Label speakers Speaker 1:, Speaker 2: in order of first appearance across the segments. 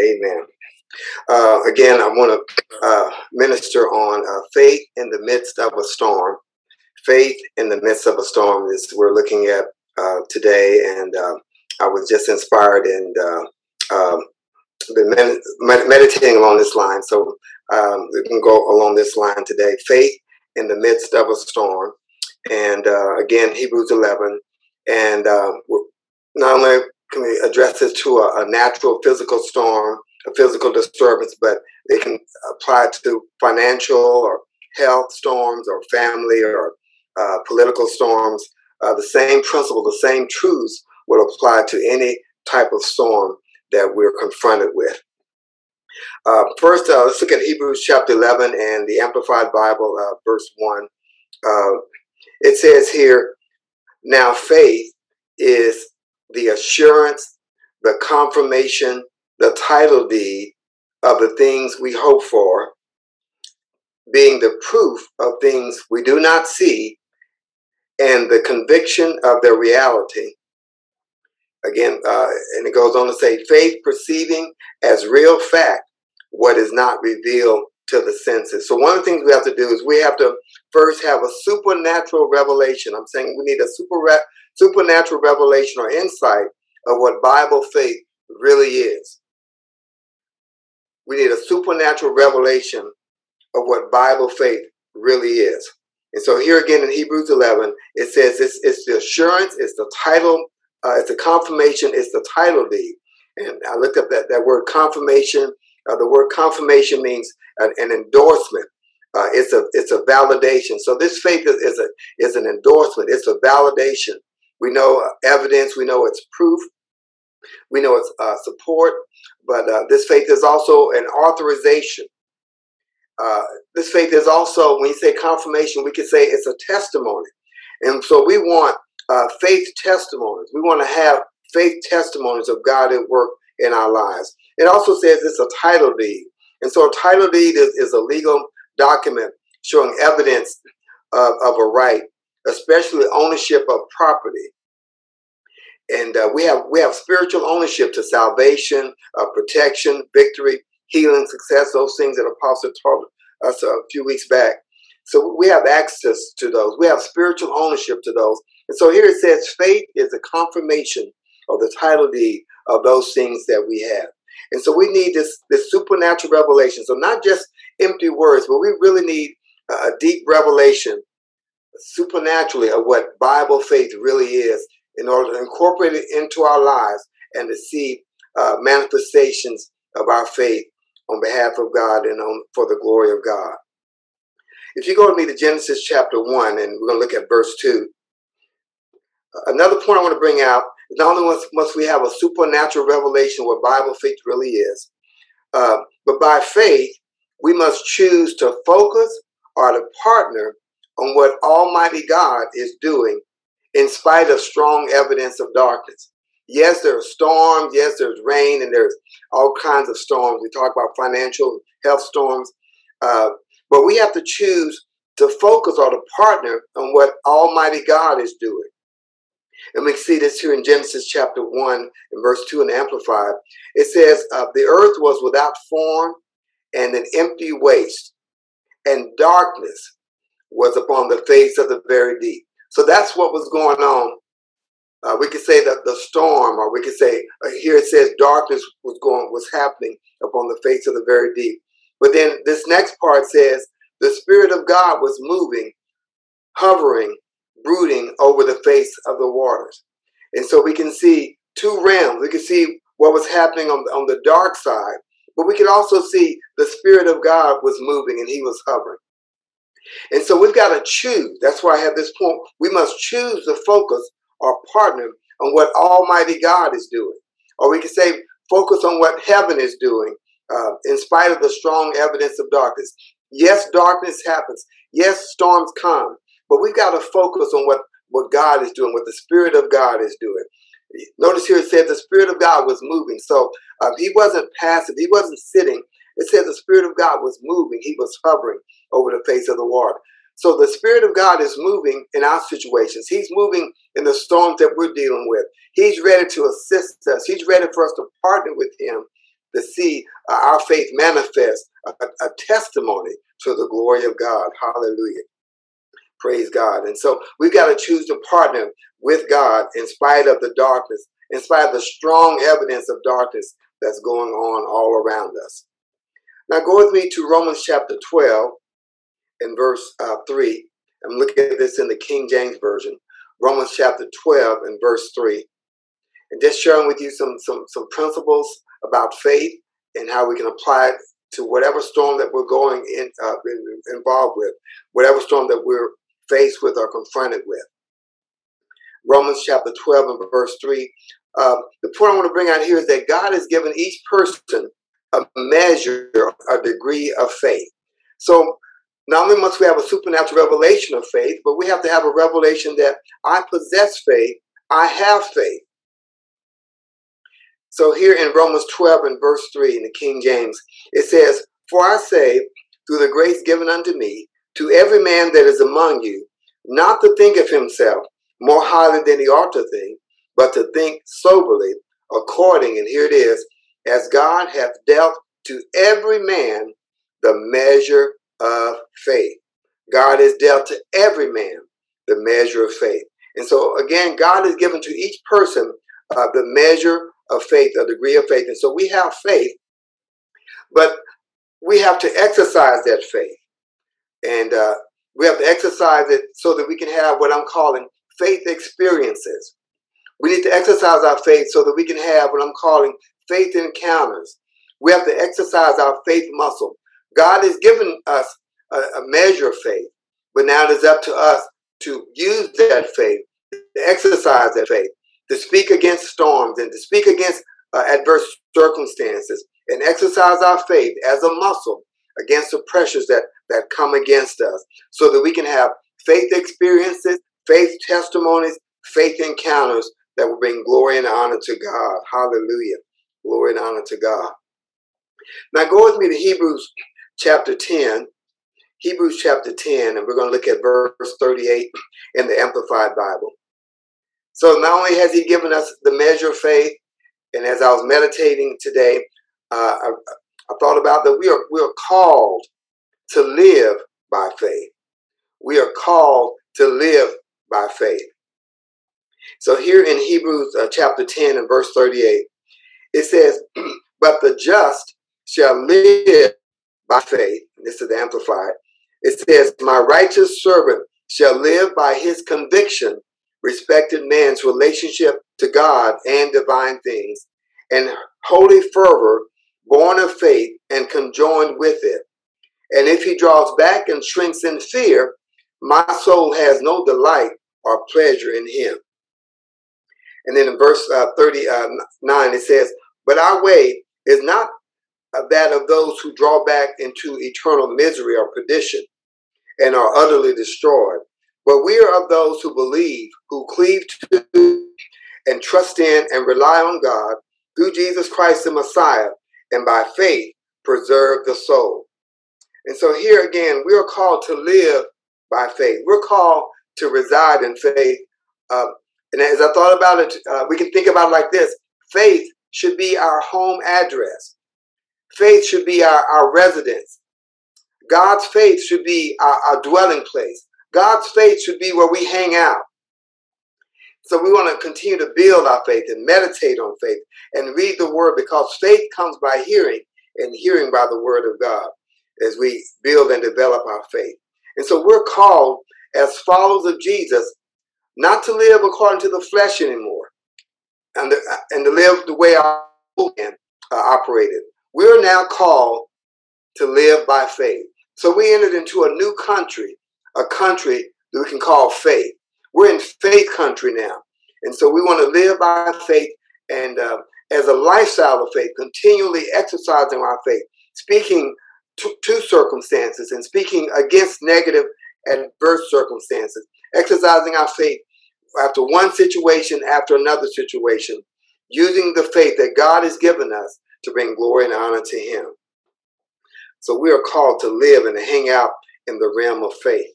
Speaker 1: Amen. Uh, again, I want to uh, minister on uh, faith in the midst of a storm. Faith in the midst of a storm is we're looking at uh, today, and uh, I was just inspired and uh, um, been med- med- meditating along this line. So um, we can go along this line today. Faith in the midst of a storm, and again, Hebrews 11, and not only can we address this to a, a natural physical storm a physical disturbance, but they can apply to financial or health storms or family or uh, political storms. Uh, the same principle, the same truths will apply to any type of storm that we're confronted with. Uh, first, uh, let's look at Hebrews chapter 11 and the Amplified Bible, uh, verse 1. Uh, it says here, Now faith is the assurance, the confirmation, the title deed of the things we hope for, being the proof of things we do not see, and the conviction of their reality. Again, uh, and it goes on to say, faith perceiving as real fact what is not revealed to the senses. So one of the things we have to do is we have to first have a supernatural revelation. I'm saying we need a super supernatural revelation or insight of what Bible faith really is. We need a supernatural revelation of what Bible faith really is. And so here again in Hebrews 11, it says it's, it's the assurance, it's the title, uh, it's the confirmation, it's the title deed. And I looked up that, that word confirmation. Uh, the word confirmation means an, an endorsement. Uh, it's a it's a validation. So this faith is, is a is an endorsement. It's a validation. We know evidence. We know it's proof. We know it's uh, support, but uh, this faith is also an authorization. Uh, this faith is also, when you say confirmation, we could say it's a testimony. And so we want uh, faith testimonies. We want to have faith testimonies of God at work in our lives. It also says it's a title deed. And so a title deed is, is a legal document showing evidence of, of a right, especially ownership of property and uh, we have we have spiritual ownership to salvation, uh, protection, victory, healing, success. Those things that Apostle taught us a few weeks back. So we have access to those. We have spiritual ownership to those. And so here it says, faith is a confirmation of the title deed of those things that we have. And so we need this this supernatural revelation. So not just empty words, but we really need a deep revelation supernaturally of what Bible faith really is in order to incorporate it into our lives and to see uh, manifestations of our faith on behalf of God and on, for the glory of God. If you go with me to Genesis chapter 1, and we're going to look at verse 2, another point I want to bring out is not only must we have a supernatural revelation what Bible faith really is, uh, but by faith, we must choose to focus or to partner on what Almighty God is doing in spite of strong evidence of darkness. Yes, there are storms. Yes, there's rain and there's all kinds of storms. We talk about financial health storms. Uh, but we have to choose to focus or to partner on what Almighty God is doing. And we see this here in Genesis chapter 1 and verse 2 and Amplified. It says, uh, The earth was without form and an empty waste, and darkness was upon the face of the very deep. So that's what was going on. Uh, we could say that the storm, or we could say uh, here it says darkness was going was happening upon the face of the very deep. But then this next part says the spirit of God was moving, hovering, brooding over the face of the waters. And so we can see two realms. We can see what was happening on, on the dark side, but we can also see the spirit of God was moving and he was hovering. And so we've got to choose. That's why I have this point. We must choose to focus our partner on what Almighty God is doing. Or we can say, focus on what heaven is doing uh, in spite of the strong evidence of darkness. Yes, darkness happens. Yes, storms come. But we've got to focus on what, what God is doing, what the Spirit of God is doing. Notice here it says the Spirit of God was moving. So uh, he wasn't passive, he wasn't sitting it says the Spirit of God was moving, He was hovering over the face of the water. So the Spirit of God is moving in our situations. He's moving in the storms that we're dealing with. He's ready to assist us. He's ready for us to partner with Him to see uh, our faith manifest a, a testimony to the glory of God. Hallelujah. Praise God. And so we've got to choose to partner with God in spite of the darkness, in spite of the strong evidence of darkness that's going on all around us. Now go with me to Romans chapter 12 and verse uh, 3. I'm looking at this in the King James Version. Romans chapter 12 and verse 3. And just sharing with you some, some, some principles about faith and how we can apply it to whatever storm that we're going in, uh, involved with, whatever storm that we're faced with or confronted with. Romans chapter 12 and verse 3. Uh, the point I want to bring out here is that God has given each person a measure, a degree of faith. So not only must we have a supernatural revelation of faith, but we have to have a revelation that I possess faith, I have faith. So here in Romans 12 and verse 3 in the King James, it says, For I say, through the grace given unto me, to every man that is among you, not to think of himself more highly than he ought to think, but to think soberly, according, and here it is, as God hath dealt to every man the measure of faith. God has dealt to every man the measure of faith. And so, again, God has given to each person uh, the measure of faith, a degree of faith. And so we have faith, but we have to exercise that faith. And uh, we have to exercise it so that we can have what I'm calling faith experiences. We need to exercise our faith so that we can have what I'm calling faith encounters. We have to exercise our faith muscle. God has given us a, a measure of faith, but now it is up to us to use that faith, to exercise that faith, to speak against storms and to speak against uh, adverse circumstances and exercise our faith as a muscle against the pressures that, that come against us so that we can have faith experiences, faith testimonies, faith encounters that will bring glory and honor to God. Hallelujah. Glory and honor to God. Now go with me to Hebrews chapter 10. Hebrews chapter 10, and we're going to look at verse 38 in the Amplified Bible. So not only has he given us the measure of faith, and as I was meditating today, uh, I, I thought about that we are we are called to live by faith. We are called to live by faith. So here in Hebrews uh, chapter 10 and verse 38, it says, But the just shall live by faith. This is Amplified. It says, My righteous servant shall live by his conviction, respected man's relationship to God and divine things, and holy fervor born of faith and conjoined with it. And if he draws back and shrinks in fear, my soul has no delight or pleasure in him. And then in verse uh, 39, it says, But our way is not that of those who draw back into eternal misery or perdition and are utterly destroyed. But we are of those who believe, who cleave to and trust in and rely on God through Jesus Christ the Messiah, and by faith preserve the soul. And so here again, we are called to live by faith. We're called to reside in faith. Uh, and as I thought about it, uh, we can think about it like this faith should be our home address, faith should be our, our residence. God's faith should be our, our dwelling place. God's faith should be where we hang out. So we want to continue to build our faith and meditate on faith and read the word because faith comes by hearing and hearing by the word of God as we build and develop our faith. And so we're called as followers of Jesus not to live according to the flesh anymore and, to, and to live the way our man uh, operated. We're now called to live by faith. So we entered into a new country, a country that we can call faith. We're in faith country now. And so we want to live by faith and uh, as a lifestyle of faith, continually exercising our faith, speaking to, to circumstances and speaking against negative adverse circumstances, exercising our faith after one situation after another situation, using the faith that God has given us to bring glory and honor to Him. So we are called to live and to hang out in the realm of faith.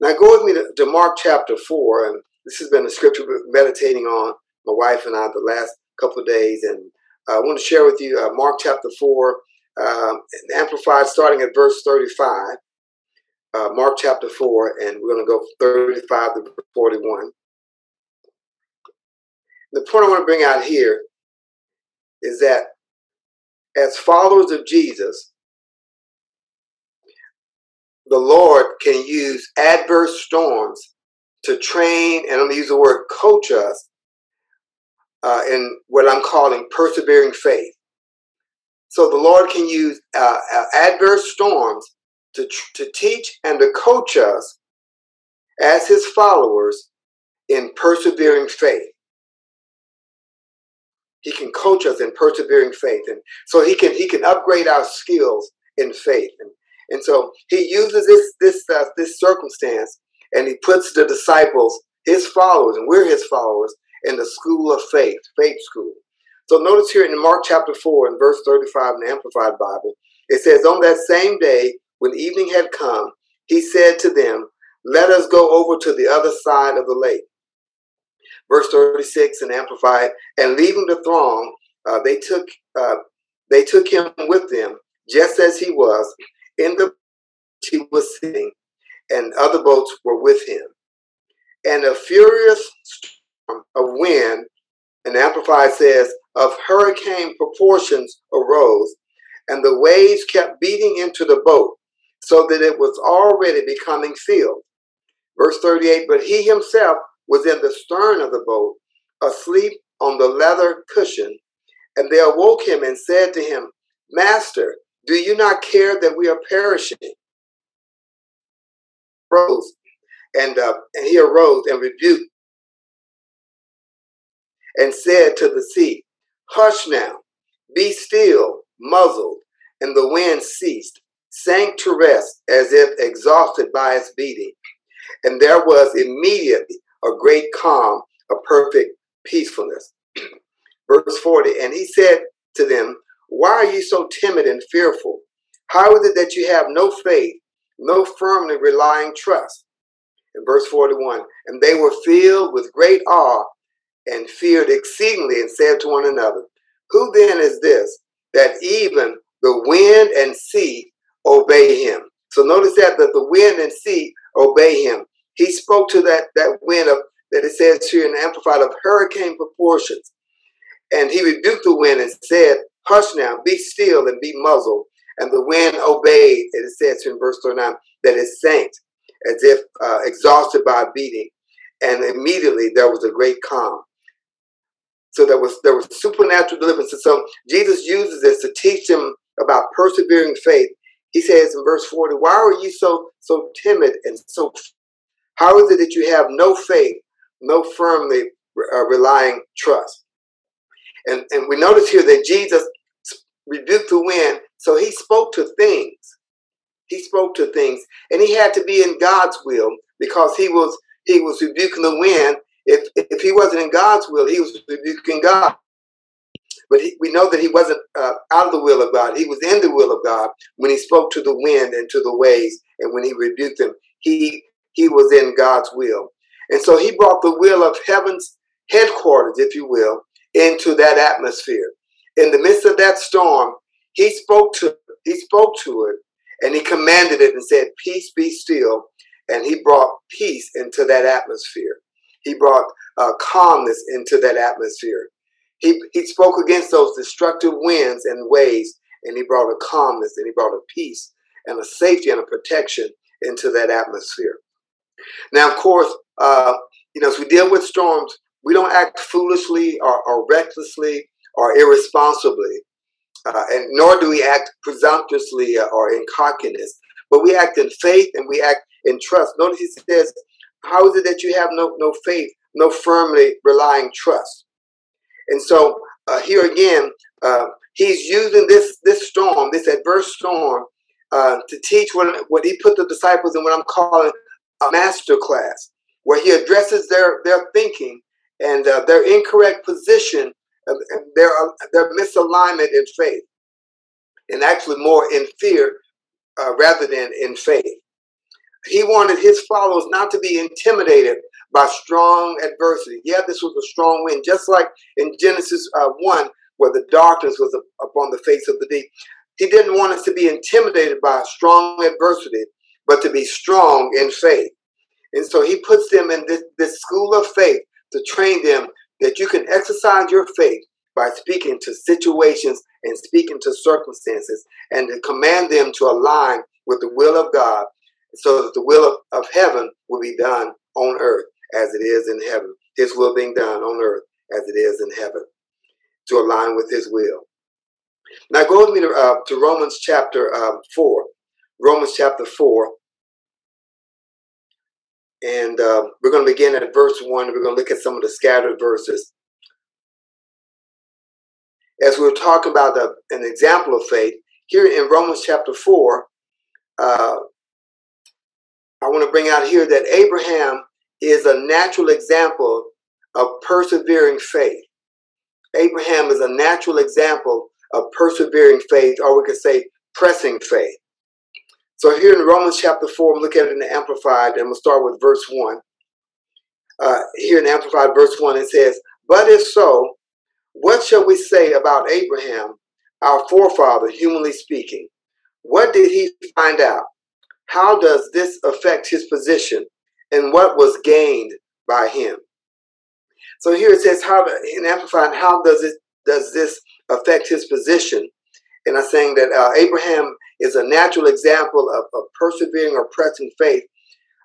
Speaker 1: Now go with me to, to Mark chapter 4, and this has been a scripture we're meditating on, my wife and I, the last couple days, and I want to share with you uh, Mark chapter 4, um, Amplified, starting at verse 35. Uh, Mark chapter 4, and we're going to go 35 to 41. The point I want to bring out here is that as followers of Jesus, the Lord can use adverse storms to train, and I'm going to use the word coach us uh, in what I'm calling persevering faith. So the Lord can use uh, uh, adverse storms to, to teach and to coach us as his followers in persevering faith. He can coach us in persevering faith. And so he can he can upgrade our skills in faith. And, and so he uses this this uh, this circumstance and he puts the disciples, his followers, and we're his followers, in the school of faith, faith school. So notice here in Mark chapter 4 and verse 35 in the Amplified Bible, it says, On that same day, when evening had come, he said to them, Let us go over to the other side of the lake. Verse 36 and Amplified, and leaving the throng, uh, they took uh, they took him with them, just as he was, in the he was sitting, and other boats were with him. And a furious storm of wind, and Amplified says, of hurricane proportions arose, and the waves kept beating into the boat, so that it was already becoming filled. Verse 38 But he himself was in the stern of the boat, asleep on the leather cushion, and they awoke him and said to him, Master, do you not care that we are perishing? Rose, and, uh, and he arose and rebuked and said to the sea, Hush now, be still, muzzled. And the wind ceased, sank to rest as if exhausted by its beating. And there was immediately a great calm, a perfect peacefulness. Verse 40 And he said to them, Why are you so timid and fearful? How is it that you have no faith, no firmly relying trust? In verse 41 And they were filled with great awe and feared exceedingly and said to one another, Who then is this that even the wind and sea obey him? So notice that, that the wind and sea obey him. He spoke to that, that wind of that it says here in the Amplified of hurricane proportions. And he rebuked the wind and said, Hush now, be still and be muzzled. And the wind obeyed, and it says in verse 39 that it sank as if uh, exhausted by beating. And immediately there was a great calm. So there was there was supernatural deliverance. So Jesus uses this to teach them about persevering faith. He says in verse 40, Why are you so so timid and so how is it that you have no faith, no firmly uh, relying trust? And, and we notice here that Jesus rebuked the wind, so he spoke to things. He spoke to things, and he had to be in God's will because he was he was rebuking the wind if if he wasn't in God's will, he was rebuking God. But he, we know that he wasn't uh, out of the will of God. He was in the will of God when he spoke to the wind and to the waves, and when he rebuked them, he he was in God's will. And so he brought the will of heaven's headquarters, if you will, into that atmosphere. In the midst of that storm, he spoke to he spoke to it and he commanded it and said, Peace be still. And he brought peace into that atmosphere. He brought uh, calmness into that atmosphere. He, he spoke against those destructive winds and waves, and he brought a calmness and he brought a peace and a safety and a protection into that atmosphere. Now, of course, uh, you know, as we deal with storms, we don't act foolishly or, or recklessly or irresponsibly, uh, and nor do we act presumptuously or in cockiness, but we act in faith and we act in trust. Notice he says, how is it that you have no, no faith, no firmly relying trust? And so uh, here again, uh, he's using this this storm, this adverse storm, uh, to teach what, what he put the disciples in what I'm calling a master class, where he addresses their their thinking and uh, their incorrect position, their their misalignment in faith, and actually more in fear uh, rather than in faith he wanted his followers not to be intimidated by strong adversity. Yeah, this was a strong wind, just like in Genesis uh, 1 where the darkness was upon the face of the deep. He didn't want us to be intimidated by strong adversity, but to be strong in faith. And so he puts them in this, this school of faith to train them that you can exercise your faith by speaking to situations and speaking to circumstances and to command them to align with the will of God so that the will of, of heaven will be done on earth as it is in heaven. His will being done on earth as it is in heaven to align with his will. Now go with me to, uh, to Romans chapter um, 4. Romans chapter 4. And uh, we're going to begin at verse 1. We're going to look at some of the scattered verses. As we are talking about the, an example of faith, here in Romans chapter 4, uh, I want to bring out here that Abraham is a natural example of persevering faith. Abraham is a natural example of persevering faith, or we could say pressing faith. So here in Romans chapter 4, we look at it in the Amplified, and we'll start with verse 1. Uh, here in Amplified, verse 1, it says, But if so, what shall we say about Abraham, our forefather, humanly speaking? What did he find out? How does this affect his position? And what was gained by him? So here it says, how in Amplified, how does it does this affect his position? And I'm saying that uh, Abraham is a natural example of, of persevering or pressing faith.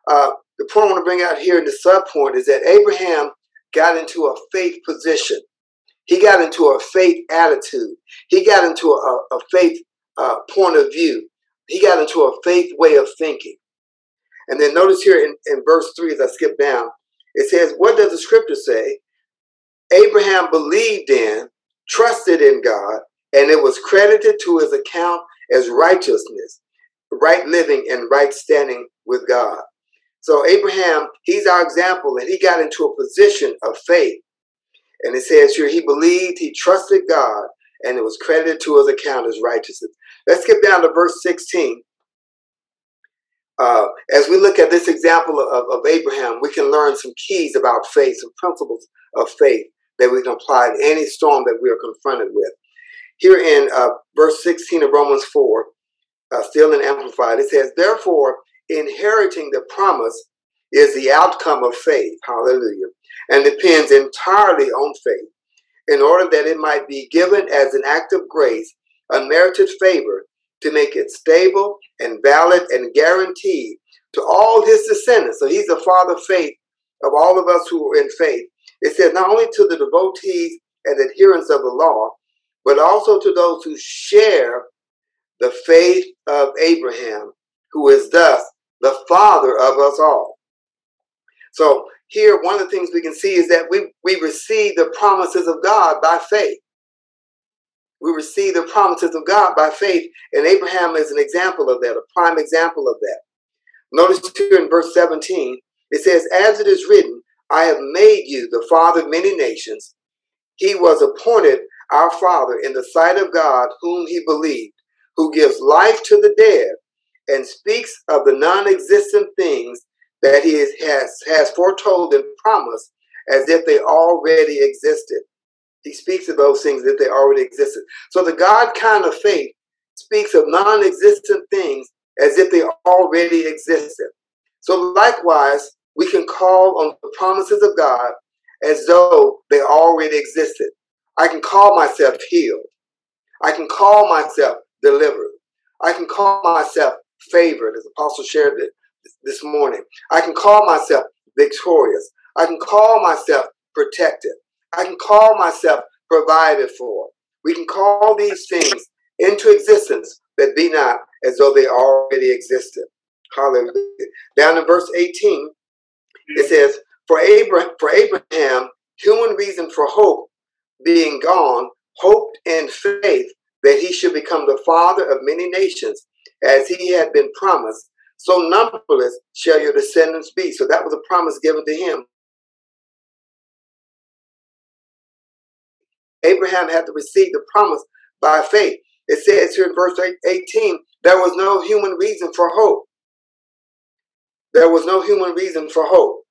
Speaker 1: Uh, the point I want to bring out here in the sub point is that Abraham got into a faith position. He got into a faith attitude. He got into a, a faith uh, point of view. He got into a faith way of thinking. And then notice here in, in verse 3, as I skip down, it says, What does the scripture say? Abraham believed in, trusted in God, and it was credited to his account as righteousness, right living, and right standing with God. So Abraham, he's our example, and he got into a position of faith. And it says here, he believed, he trusted God, and it was credited to his account as righteousness. Let's get down to verse 16. Uh, as we look at this example of, of, Abraham, we can learn some keys about faith, some principles of faith that we can apply in any storm that we are confronted with. Here in uh, verse 16 of Romans 4, uh, still in Amplified, it says, Therefore, inheriting the promise is the outcome of faith. Hallelujah. And depends entirely on faith in order that it might be given as an act of grace, unmerited favor, to make it stable and valid and guaranteed to all his descendants. So he's the father of faith of all of us who are in faith. It says not only to the devotees and adherents of the law, but also to those who share the faith of Abraham, who is thus the father of us all. So here, one of the things we can see is that we, we receive the promises of God by faith. We receive the promises of God by faith, and Abraham is an example of that, a prime example of that. Notice here in verse 17, it says, As it is written, I have made you the father of many nations. He was appointed our father in the sight of God, whom he believed, who gives life to the dead and speaks of the non existent things that he has, has foretold and promised as if they already existed. He speaks of those things that they already existed. So the God kind of faith speaks of non existent things as if they already existed. So likewise, we can call on the promises of God as though they already existed. I can call myself healed. I can call myself delivered. I can call myself favored, as Apostle shared it this morning. I can call myself victorious. I can call myself protected. I can call myself provided for. We can call these things into existence that be not as though they already existed. Hallelujah. Down in verse 18, it says, For Abraham, for Abraham, human reason for hope being gone, hoped in faith that he should become the father of many nations, as he had been promised. So numberless shall your descendants be. So that was a promise given to him. Abraham had to receive the promise by faith. It says here in verse 18, there was no human reason for hope. There was no human reason for hope.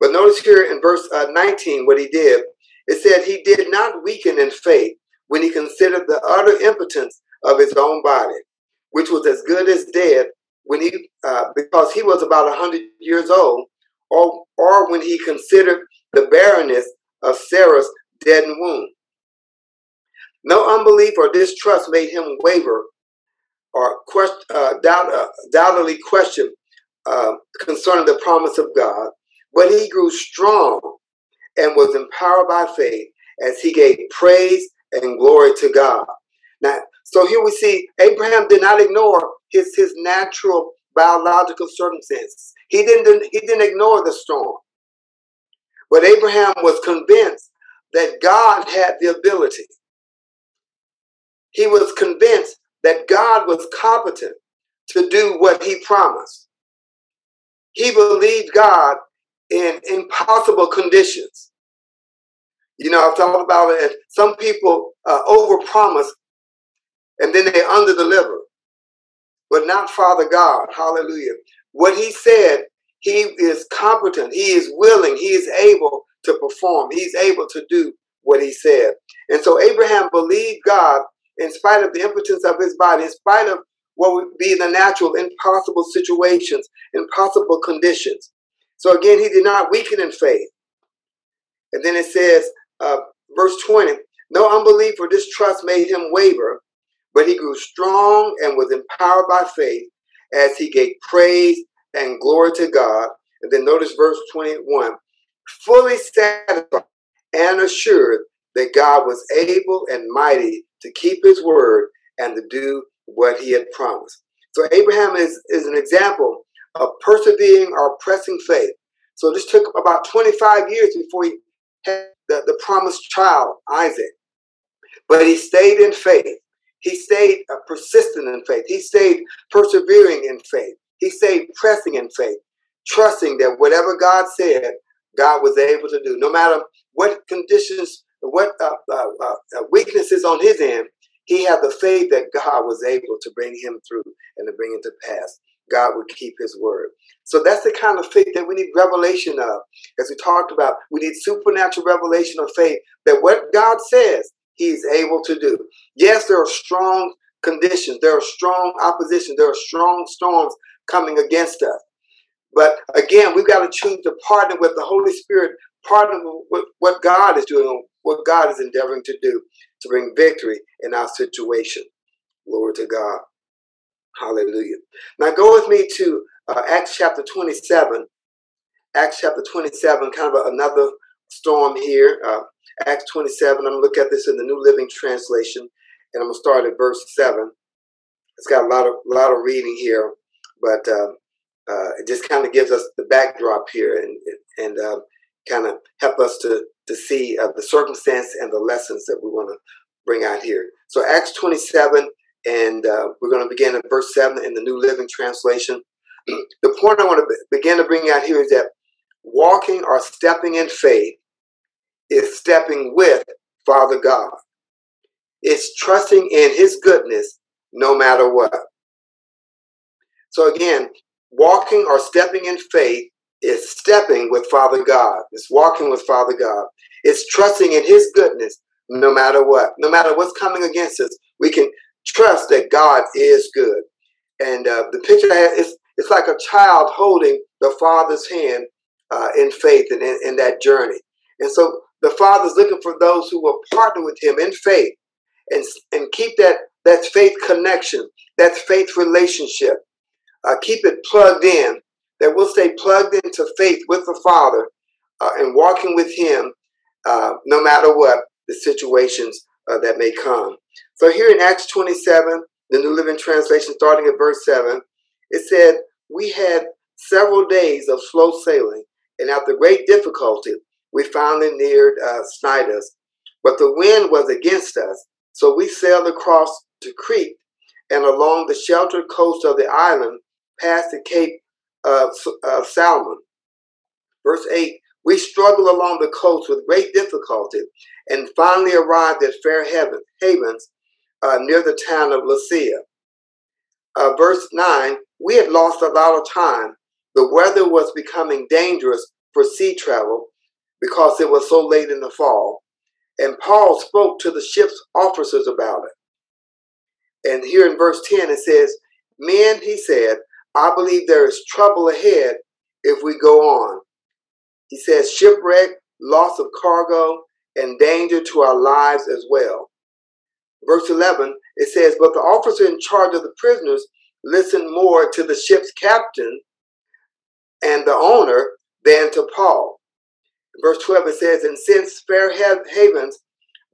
Speaker 1: But notice here in verse uh, 19 what he did. It said he did not weaken in faith when he considered the utter impotence of his own body, which was as good as dead when he, uh, because he was about 100 years old, or, or when he considered the barrenness of Sarah's dead womb. No unbelief or distrust made him waver or question, uh, doubt, uh, question uh, concerning the promise of God, but he grew strong and was empowered by faith as he gave praise and glory to God. Now, so here we see Abraham did not ignore his, his natural biological circumstances. He didn't, he didn't ignore the storm. But Abraham was convinced that God had the ability. He was convinced that God was competent to do what he promised. He believed God in impossible conditions. You know, I've talked about it. Some people uh, overpromise and then they underdeliver, but not Father God. Hallelujah. What he said, he is competent, he is willing, he is able to perform, he's able to do what he said. And so Abraham believed God in spite of the impotence of his body, in spite of what would be the natural, impossible situations, impossible conditions. So again, he did not weaken in faith. And then it says, uh, verse 20, no unbelief or distrust made him waver, but he grew strong and was empowered by faith as he gave praise and glory to God. And then notice verse 21 fully satisfied and assured that God was able and mighty to keep his word and to do what he had promised. So Abraham is, is an example of persevering or pressing faith. So this took about 25 years before he had the, the promised child, Isaac. But he stayed in faith. He stayed uh, persistent in faith. He stayed persevering in faith. He stayed pressing in faith, trusting that whatever God said, God was able to do. No matter what conditions what uh, uh, uh, uh, weaknesses on his end, he had the faith that God was able to bring him through and to bring it to pass. God would keep his word. So that's the kind of faith that we need revelation of. As we talked about, we need supernatural revelation of faith that what God says, he's able to do. Yes, there are strong conditions, there are strong opposition, there are strong storms coming against us. But again, we've got to choose to partner with the Holy Spirit, partner with what God is doing, what God is endeavoring to do to bring victory in our situation. Glory to God. Hallelujah. Now go with me to uh, Acts chapter 27. Acts chapter 27, kind of a, another storm here. Uh, Acts 27, I'm going to look at this in the New Living Translation, and I'm going to start at verse 7. It's got a lot of, lot of reading here, but uh, uh, it just kind of gives us the backdrop here and, and uh, kind of help us to to see uh, the circumstance and the lessons that we want to bring out here. So Acts 27, and uh, we're going to begin at verse 7 in the New Living Translation. the point I want to begin to bring out here is that walking or stepping in faith is stepping with Father God. It's trusting in His goodness no matter what. So again, walking or stepping in faith is stepping with Father God. It's walking with Father God. It's trusting in His goodness no matter what. No matter what's coming against us, we can trust that God is good. And uh, the picture I have is it's like a child holding the Father's hand uh, in faith and in, in that journey. And so the Father's looking for those who will partner with Him in faith and, and keep that, that faith connection, that faith relationship. Uh, keep it plugged in that we'll stay plugged into faith with the Father uh, and walking with Him uh, no matter what the situations uh, that may come. So here in Acts 27, the New Living Translation, starting at verse 7, it said, We had several days of slow sailing, and after great difficulty, we finally neared uh, Cnidus. But the wind was against us, so we sailed across to Crete and along the sheltered coast of the island past the Cape of, of Salmon. Verse 8 We struggled along the coast with great difficulty and finally arrived at Fair Havens uh, near the town of Lasea. Uh, verse 9 We had lost a lot of time. The weather was becoming dangerous for sea travel because it was so late in the fall. And Paul spoke to the ship's officers about it. And here in verse 10 it says, Men, he said, I believe there is trouble ahead if we go on. He says, shipwreck, loss of cargo, and danger to our lives as well. Verse 11, it says, But the officer in charge of the prisoners listened more to the ship's captain and the owner than to Paul. Verse 12 it says, And since Fair Havens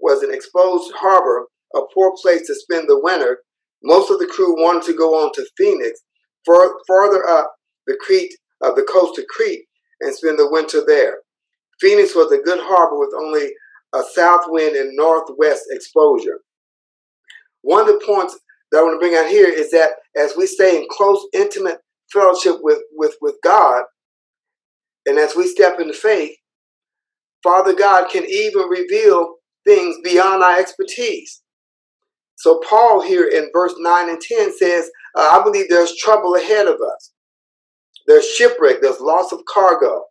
Speaker 1: was an exposed harbor, a poor place to spend the winter, most of the crew wanted to go on to Phoenix, far, farther up the Crete, uh, the coast of Crete, and spend the winter there. Phoenix was a good harbor with only a south wind and northwest exposure. One of the points that I want to bring out here is that as we stay in close, intimate fellowship with, with, with God, and as we step into faith, Father God can even reveal things beyond our expertise. So, Paul here in verse 9 and 10 says, uh, I believe there's trouble ahead of us. There's shipwreck, there's loss of cargo.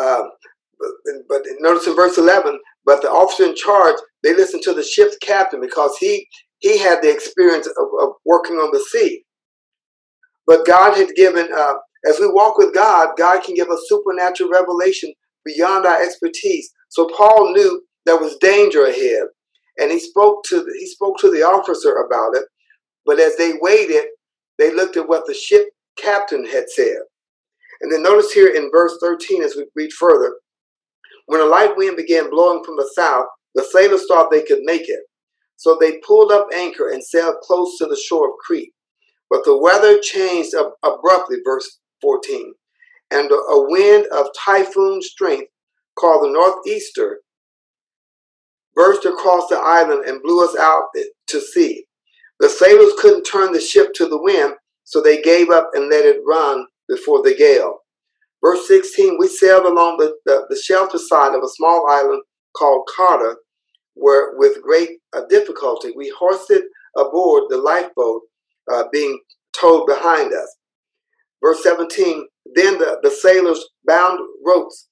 Speaker 1: Um, but, but notice in verse 11, but the officer in charge, they listened to the ship's captain because he he had the experience of, of working on the sea. But God had given, uh, as we walk with God, God can give us supernatural revelation beyond our expertise. So Paul knew there was danger ahead, and he spoke to the, he spoke to the officer about it. But as they waited, they looked at what the ship captain had said. And then notice here in verse 13, as we read further, when a light wind began blowing from the south, the sailors thought they could make it. So they pulled up anchor and sailed close to the shore of Crete. But the weather changed ab- abruptly, verse 14, and a wind of typhoon strength called the northeaster burst across the island and blew us out to sea. The sailors couldn't turn the ship to the wind, so they gave up and let it run before the gale. Verse 16, we sailed along the, the, the shelter side of a small island called Cauda where with great uh, difficulty we hoisted aboard the lifeboat uh, being towed behind us. Verse 17 Then the, the sailors bound ropes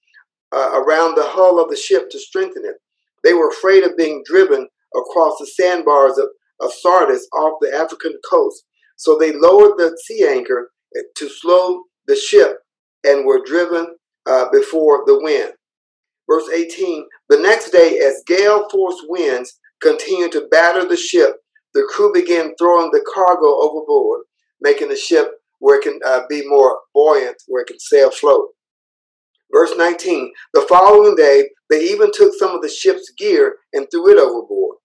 Speaker 1: uh, around the hull of the ship to strengthen it. They were afraid of being driven across the sandbars of, of Syrtis off the African coast. So they lowered the sea anchor to slow the ship and were driven uh, before the wind. Verse 18 The next day, as gale force winds continued to batter the ship, the crew began throwing the cargo overboard, making the ship where it can uh, be more buoyant, where it can sail afloat. Verse 19 The following day, they even took some of the ship's gear and threw it overboard.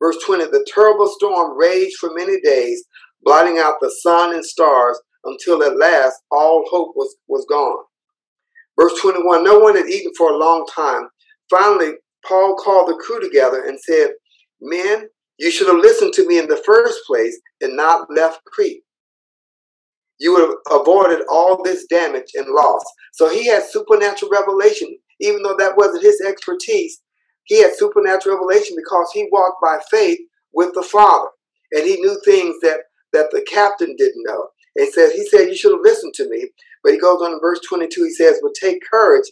Speaker 1: Verse 20 The terrible storm raged for many days, blotting out the sun and stars until at last all hope was, was gone. Verse 21 No one had eaten for a long time. Finally, Paul called the crew together and said, Men, you should have listened to me in the first place and not left Crete. You would have avoided all this damage and loss. So he had supernatural revelation, even though that wasn't his expertise. He had supernatural revelation because he walked by faith with the Father. And he knew things that, that the captain didn't know. He said, he said, you should have listened to me. But he goes on in verse 22, he says, But take courage,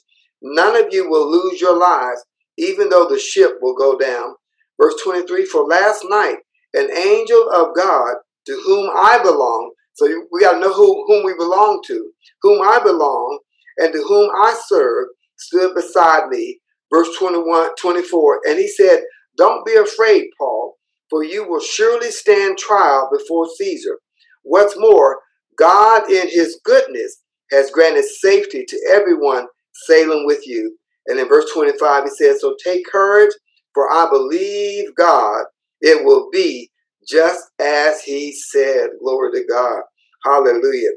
Speaker 1: none of you will lose your lives, even though the ship will go down. Verse 23, For last night an angel of God, to whom I belong, so we got to know who, whom we belong to, whom I belong, and to whom I serve, stood beside me. Verse 21, 24, and he said, Don't be afraid, Paul, for you will surely stand trial before Caesar. What's more, God in his goodness has granted safety to everyone sailing with you. And in verse 25, he says, So take courage, for I believe God, it will be just as he said. Glory to God. Hallelujah.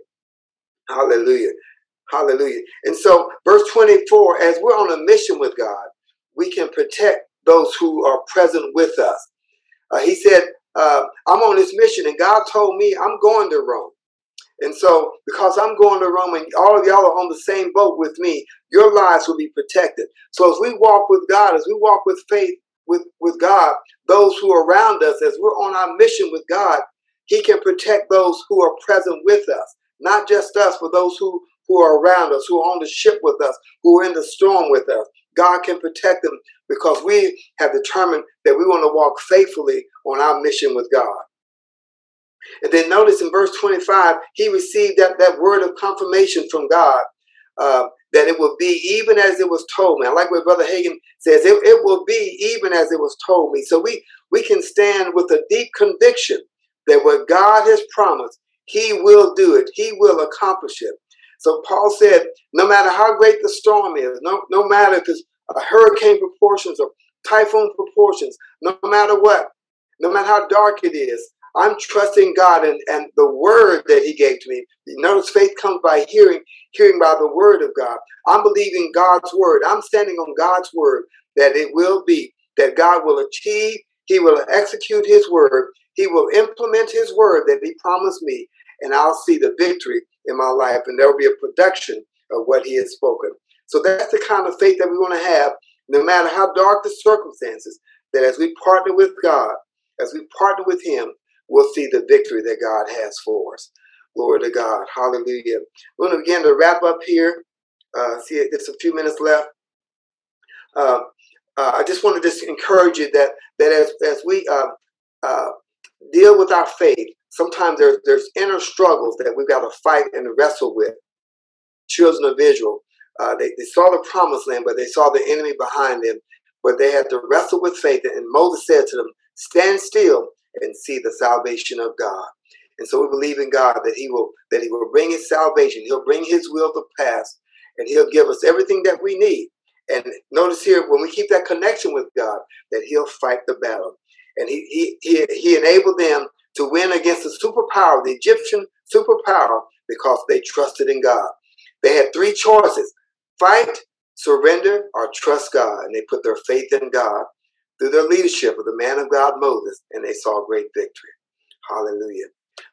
Speaker 1: Hallelujah. Hallelujah. And so, verse 24, as we're on a mission with God, we can protect those who are present with us. Uh, he said, uh, I'm on this mission, and God told me I'm going to Rome. And so, because I'm going to Rome and all of y'all are on the same boat with me, your lives will be protected. So, as we walk with God, as we walk with faith with, with God, those who are around us, as we're on our mission with God, He can protect those who are present with us, not just us, but those who, who are around us, who are on the ship with us, who are in the storm with us. God can protect them because we have determined that we want to walk faithfully on our mission with God. And then notice in verse 25, he received that, that word of confirmation from God uh, that it will be even as it was told me. I like what Brother Hagin says, it, it will be even as it was told me. So we, we can stand with a deep conviction that what God has promised, he will do it. He will accomplish it. So Paul said, no matter how great the storm is, no, no matter if it's a hurricane proportions or typhoon proportions, no matter what, no matter how dark it is, I'm trusting God and, and the word that He gave to me. Notice faith comes by hearing, hearing by the word of God. I'm believing God's word. I'm standing on God's word that it will be, that God will achieve, He will execute His word, He will implement His word that He promised me, and I'll see the victory in my life, and there will be a production of what He has spoken. So that's the kind of faith that we want to have, no matter how dark the circumstances, that as we partner with God, as we partner with Him, we'll see the victory that God has for us. Glory to God. Hallelujah. We're going to begin to wrap up here. Uh, see, there's a few minutes left. Uh, uh, I just want to just encourage you that that as as we uh, uh, deal with our faith, sometimes there's there's inner struggles that we've got to fight and wrestle with. Children of Israel, uh, they, they saw the promised land, but they saw the enemy behind them. But they had to wrestle with faith. And Moses said to them, "Stand still and see the salvation of God. And so we believe in God that He will that He will bring His salvation. He'll bring His will to pass, and He'll give us everything that we need. And notice here, when we keep that connection with God, that He'll fight the battle. And He He He, he enabled them to win against the superpower, the Egyptian superpower, because they trusted in God. They had three choices: fight, surrender, or trust God. And they put their faith in God through the leadership of the man of God, Moses, and they saw great victory. Hallelujah.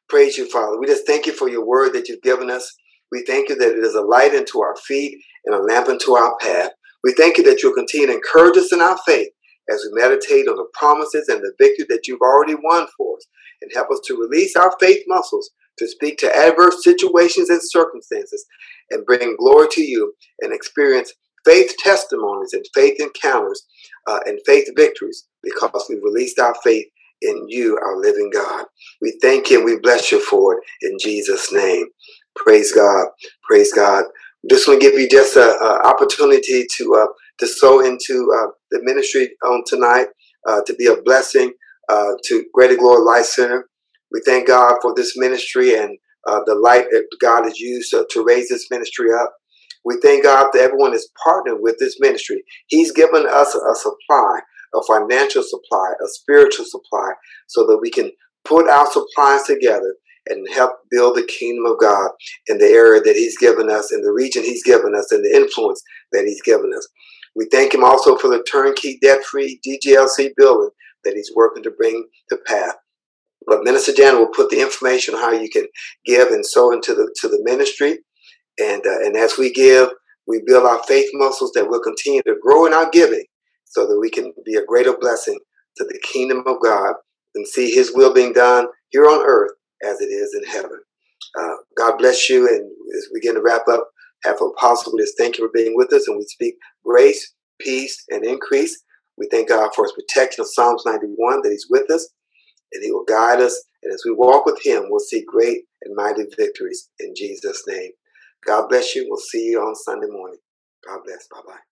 Speaker 1: Praise you, Father. We just thank you for your word that you've given us. We thank you that it is a light unto our feet and a lamp unto our path. We thank you that you'll continue to encourage us in our faith as we meditate on the promises and the victory that you've already won for us and help us to release our faith muscles to speak to adverse situations and circumstances and bring glory to you and experience faith testimonies and faith encounters uh, and faith victories because we released our faith in you, our living God. We thank you and we bless you for it in Jesus' name. Praise God. Praise God. Want to give you just an opportunity to uh, to sow into uh, the ministry on tonight, uh, to be a blessing uh, to Greater Glory Life Center. We thank God for this ministry and uh, the light that God has used to raise this ministry up. We thank God that everyone is partnered with this ministry. He's given us a supply, a financial supply, a spiritual supply, so that we can put our supplies together and help build the kingdom of God in the area that He's given us, in the region He's given us, and the influence that He's given us. We thank Him also for the turnkey, debt free GGLC building that He's working to bring to path. But Minister Janet will put the information on how you can give and sow into the to the ministry. And, uh, and as we give, we build our faith muscles that will continue to grow in our giving so that we can be a greater blessing to the kingdom of God and see his will being done here on earth as it is in heaven. Uh, God bless you. And as we begin to wrap up, have a we just thank you for being with us and we speak grace, peace, and increase. We thank God for his protection of Psalms 91 that he's with us and he will guide us. And as we walk with him, we'll see great and mighty victories in Jesus' name. God bless you. We'll see you on Sunday morning. God bless. Bye bye.